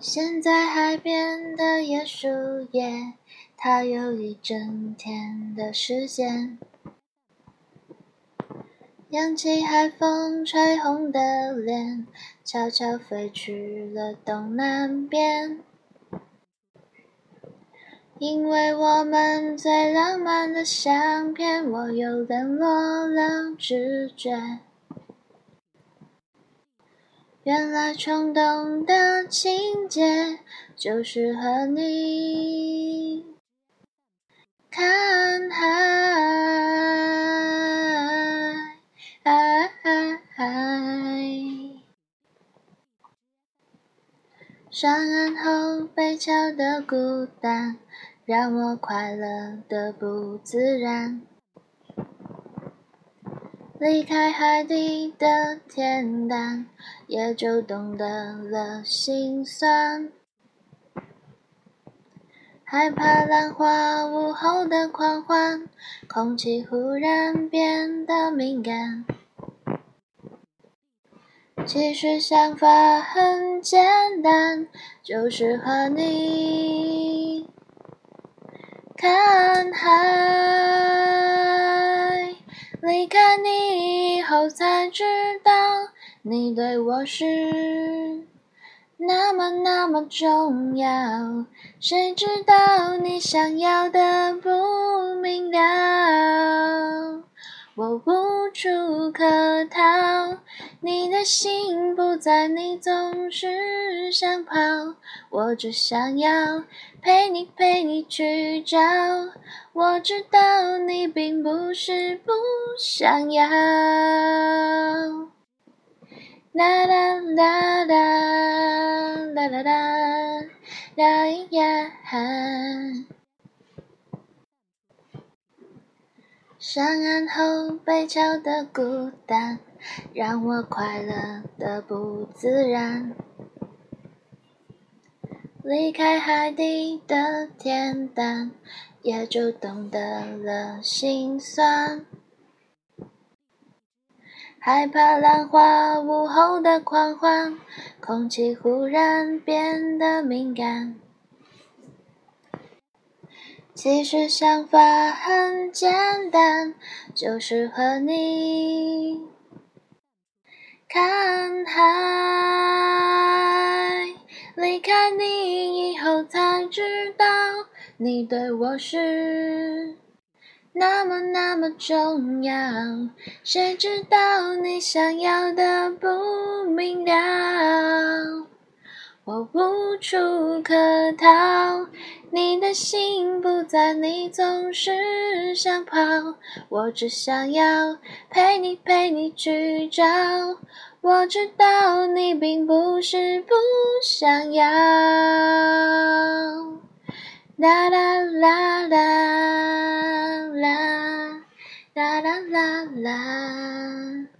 现在海边的椰树叶，它有一整天的时间，扬起海风吹红的脸，悄悄飞去了东南边。因为我们最浪漫的相片，我又联络了直觉。原来冲动的情节就是和你看海，上岸后被敲的孤单，让我快乐的不自然。离开海底的恬淡，也就懂得了心酸。害怕浪花午后的狂欢，空气忽然变得敏感。其实想法很简单，就是和你看海。离开你以后才知道，你对我是那么那么重要。谁知道你想要的不明了，我不无处可逃，你的心不在，你总是想跑。我只想要陪你陪你去找，我知道你并不是不想要。啦啦啦啦啦啦啦啦呀。上岸后被敲的孤单，让我快乐的不自然。离开海底的恬淡。也就懂得了心酸，害怕浪花午后的狂欢，空气忽然变得敏感。其实想法很简单，就是和你看海。离开你以后才知道。你对我是那么那么重要，谁知道你想要的不明了，我无处可逃。你的心不在，你总是想跑，我只想要陪你陪你去找。我知道你并不是不想要。啦啦啦啦啦啦啦啦啦。